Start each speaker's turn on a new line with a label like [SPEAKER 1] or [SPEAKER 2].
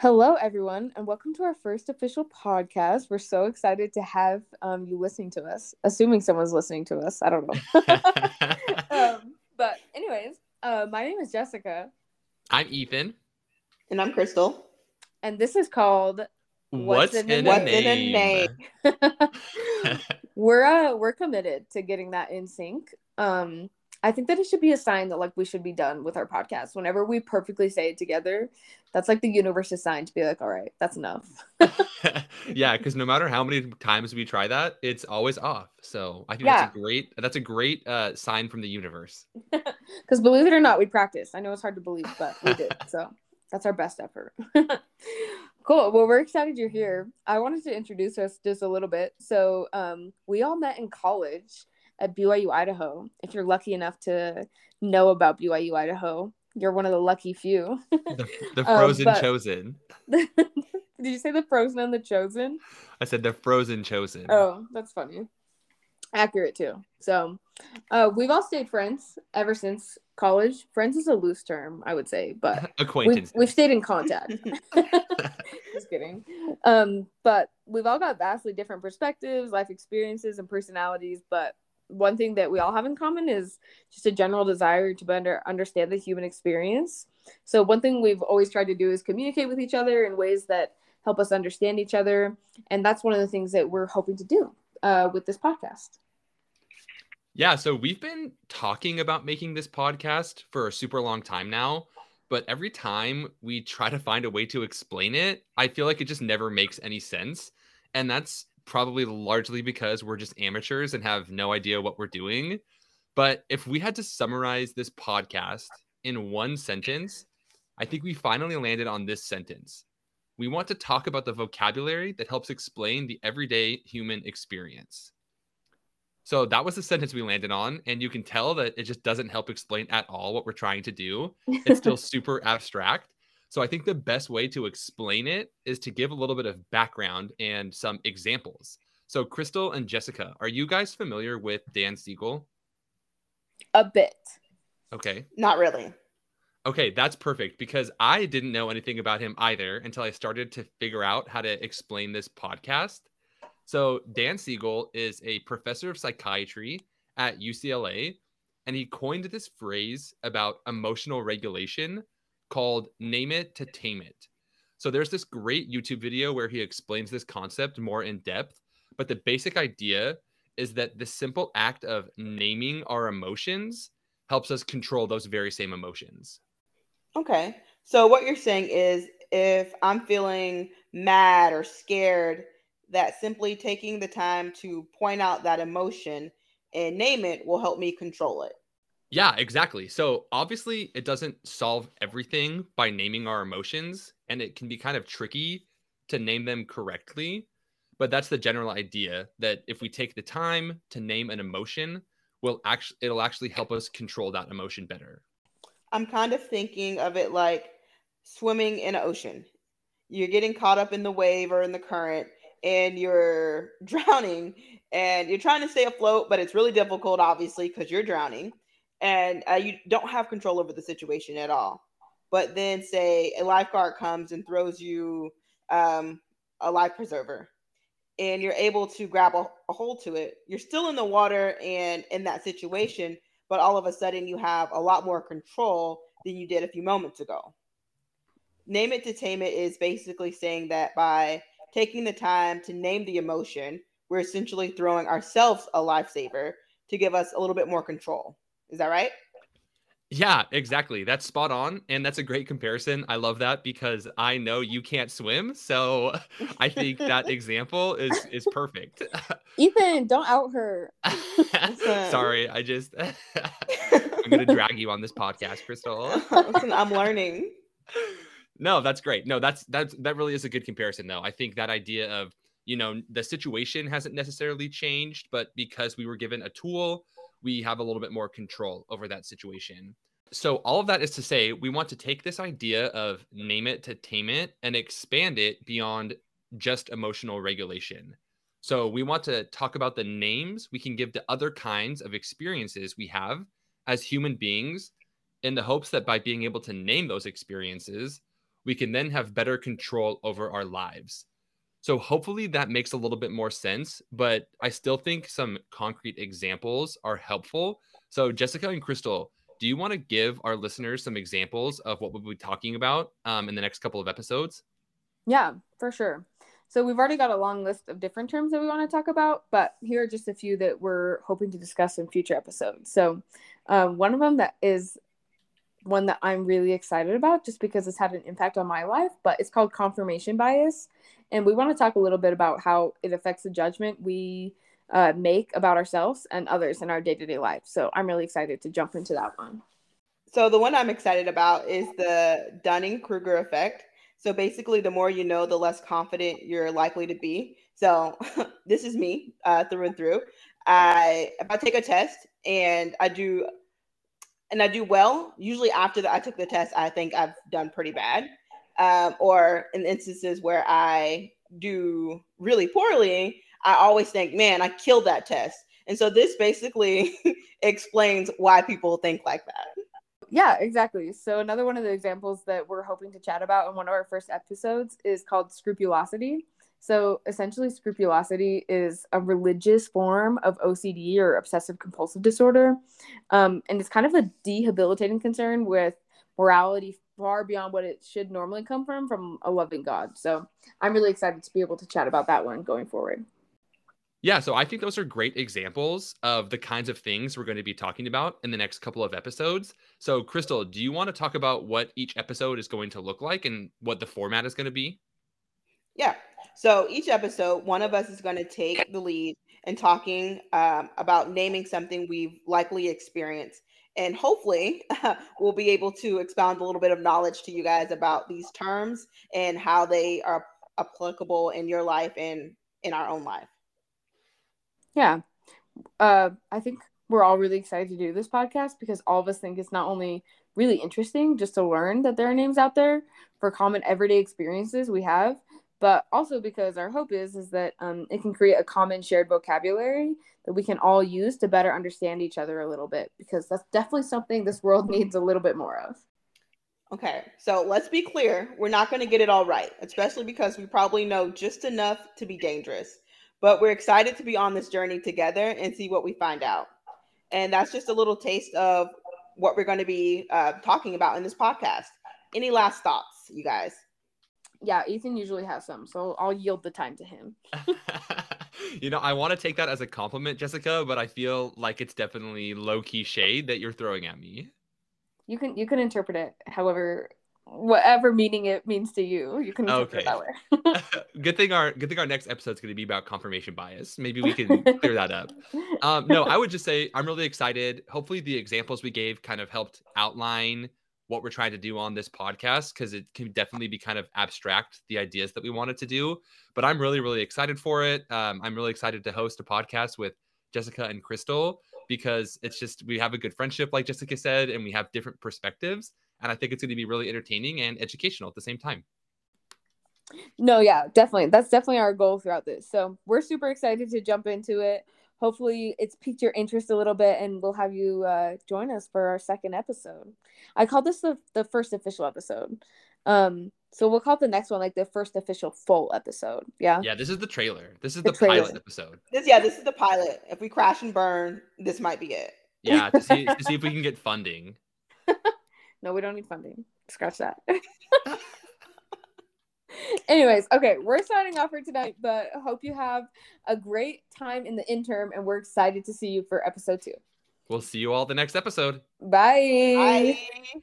[SPEAKER 1] Hello, everyone, and welcome to our first official podcast. We're so excited to have um, you listening to us, assuming someone's listening to us. I don't know. um, but, anyways, uh, my name is Jessica.
[SPEAKER 2] I'm Ethan.
[SPEAKER 3] And I'm Crystal.
[SPEAKER 1] And this is called
[SPEAKER 2] What's, What's in, a
[SPEAKER 3] What's
[SPEAKER 2] name?
[SPEAKER 3] in a
[SPEAKER 1] name? we're uh, we're committed to getting that in sync. Um, I think that it should be a sign that like we should be done with our podcast. Whenever we perfectly say it together, that's like the universe's sign to be like, all right, that's enough.
[SPEAKER 2] yeah, because no matter how many times we try that, it's always off. So I think yeah. that's a great that's a great uh, sign from the universe.
[SPEAKER 1] Because believe it or not, we practice. I know it's hard to believe, but we did. So that's our best effort. cool. Well, we're excited you're here. I wanted to introduce us just a little bit. So um, we all met in college at BYU Idaho. If you're lucky enough to know about BYU Idaho, you're one of the lucky few.
[SPEAKER 2] the, the um, frozen um, but... chosen.
[SPEAKER 1] Did you say the frozen and the chosen?
[SPEAKER 2] I said the frozen chosen.
[SPEAKER 1] Oh, that's funny. Accurate too. So, uh, we've all stayed friends ever since college. Friends is a loose term, I would say, but
[SPEAKER 2] acquaintance.
[SPEAKER 1] We've, we've stayed in contact. Just kidding. Um, but we've all got vastly different perspectives, life experiences, and personalities. But one thing that we all have in common is just a general desire to better understand the human experience. So one thing we've always tried to do is communicate with each other in ways that help us understand each other, and that's one of the things that we're hoping to do uh, with this podcast.
[SPEAKER 2] Yeah, so we've been talking about making this podcast for a super long time now, but every time we try to find a way to explain it, I feel like it just never makes any sense. And that's probably largely because we're just amateurs and have no idea what we're doing. But if we had to summarize this podcast in one sentence, I think we finally landed on this sentence. We want to talk about the vocabulary that helps explain the everyday human experience. So that was the sentence we landed on. And you can tell that it just doesn't help explain at all what we're trying to do. It's still super abstract. So I think the best way to explain it is to give a little bit of background and some examples. So Crystal and Jessica, are you guys familiar with Dan Siegel?
[SPEAKER 1] A bit.
[SPEAKER 2] Okay.
[SPEAKER 3] Not really.
[SPEAKER 2] Okay, that's perfect because I didn't know anything about him either until I started to figure out how to explain this podcast. So, Dan Siegel is a professor of psychiatry at UCLA, and he coined this phrase about emotional regulation called Name It to Tame It. So there's this great YouTube video where he explains this concept more in depth, but the basic idea is that the simple act of naming our emotions helps us control those very same emotions.
[SPEAKER 3] Okay. So what you're saying is if I'm feeling mad or scared, that simply taking the time to point out that emotion and name it will help me control it.
[SPEAKER 2] Yeah, exactly. So obviously, it doesn't solve everything by naming our emotions, and it can be kind of tricky to name them correctly. But that's the general idea that if we take the time to name an emotion, will actually it'll actually help us control that emotion better.
[SPEAKER 3] I'm kind of thinking of it like swimming in an ocean. You're getting caught up in the wave or in the current, and you're drowning, and you're trying to stay afloat, but it's really difficult, obviously, because you're drowning and uh, you don't have control over the situation at all. But then, say a lifeguard comes and throws you um, a life preserver, and you're able to grab a, a hold to it. You're still in the water and in that situation, but all of a sudden you have a lot more control than you did a few moments ago. Name it to tame it is basically saying that by taking the time to name the emotion, we're essentially throwing ourselves a lifesaver to give us a little bit more control. Is that right?
[SPEAKER 2] Yeah, exactly. That's spot on. And that's a great comparison. I love that because I know you can't swim. So I think that example is is perfect.
[SPEAKER 1] Ethan, don't out her.
[SPEAKER 2] Sorry, I just I'm gonna drag you on this podcast, Crystal.
[SPEAKER 3] Listen, I'm learning.
[SPEAKER 2] No, that's great. No, that's that's that really is a good comparison though. I think that idea of, you know, the situation hasn't necessarily changed, but because we were given a tool we have a little bit more control over that situation. So, all of that is to say, we want to take this idea of name it to tame it and expand it beyond just emotional regulation. So, we want to talk about the names we can give to other kinds of experiences we have as human beings in the hopes that by being able to name those experiences, we can then have better control over our lives. So hopefully that makes a little bit more sense, but I still think some concrete examples are helpful. So Jessica and Crystal, do you want to give our listeners some examples of what we'll be talking about um, in the next couple of episodes?
[SPEAKER 1] Yeah, for sure. So we've already got a long list of different terms that we want to talk about, but here are just a few that we're hoping to discuss in future episodes. So um, one of them that is one that I'm really excited about just because it's had an impact on my life, but it's called confirmation bias. And we want to talk a little bit about how it affects the judgment we uh, make about ourselves and others in our day to day life. So I'm really excited to jump into that one.
[SPEAKER 3] So the one I'm excited about is the Dunning Kruger effect. So basically, the more you know, the less confident you're likely to be. So this is me uh, through and through. I if I take a test and I do and I do well, usually after that I took the test, I think I've done pretty bad. Um, or in instances where I do really poorly, I always think, man, I killed that test. And so this basically explains why people think like that.
[SPEAKER 1] Yeah, exactly. So another one of the examples that we're hoping to chat about in one of our first episodes is called scrupulosity. So essentially, scrupulosity is a religious form of OCD or obsessive compulsive disorder. Um, and it's kind of a debilitating concern with morality far beyond what it should normally come from from a loving God. So I'm really excited to be able to chat about that one going forward.
[SPEAKER 2] Yeah, so I think those are great examples of the kinds of things we're going to be talking about in the next couple of episodes. So, Crystal, do you want to talk about what each episode is going to look like and what the format is going to be?
[SPEAKER 3] Yeah. So, each episode, one of us is going to take the lead and talking um, about naming something we've likely experienced. And hopefully, we'll be able to expound a little bit of knowledge to you guys about these terms and how they are applicable in your life and in our own life.
[SPEAKER 1] Yeah. Uh, I think we're all really excited to do this podcast because all of us think it's not only really interesting just to learn that there are names out there for common everyday experiences we have, but also because our hope is is that um, it can create a common shared vocabulary that we can all use to better understand each other a little bit because that's definitely something this world needs a little bit more of.
[SPEAKER 3] Okay, so let's be clear. We're not going to get it all right, especially because we probably know just enough to be dangerous. But we're excited to be on this journey together and see what we find out. And that's just a little taste of what we're going to be uh, talking about in this podcast. Any last thoughts, you guys?
[SPEAKER 1] Yeah, Ethan usually has some, so I'll yield the time to him.
[SPEAKER 2] you know, I want to take that as a compliment, Jessica, but I feel like it's definitely low key shade that you're throwing at me.
[SPEAKER 1] You can you can interpret it however whatever meaning it means to you. You can okay. that
[SPEAKER 2] way. good thing our good thing our next episode is going to be about confirmation bias. Maybe we can clear that up. Um, no, I would just say I'm really excited. Hopefully, the examples we gave kind of helped outline what we're trying to do on this podcast because it can definitely be kind of abstract the ideas that we wanted to do. But I'm really really excited for it. Um, I'm really excited to host a podcast with Jessica and Crystal because it's just we have a good friendship, like Jessica said, and we have different perspectives and I think it's going to be really entertaining and educational at the same time.
[SPEAKER 1] No, yeah, definitely. That's definitely our goal throughout this. So we're super excited to jump into it. Hopefully, it's piqued your interest a little bit, and we'll have you uh, join us for our second episode. I call this the the first official episode. Um, so we'll call the next one like the first official full episode. Yeah.
[SPEAKER 2] Yeah, this is the trailer. This is the, the pilot episode.
[SPEAKER 3] This yeah, this is the pilot. If we crash and burn, this might be it.
[SPEAKER 2] Yeah, to see to see if we can get funding.
[SPEAKER 1] No, we don't need funding. Scratch that. Anyways, okay, we're signing off for tonight, but hope you have a great time in the interim, and we're excited to see you for episode two.
[SPEAKER 2] We'll see you all the next episode.
[SPEAKER 1] Bye. Bye.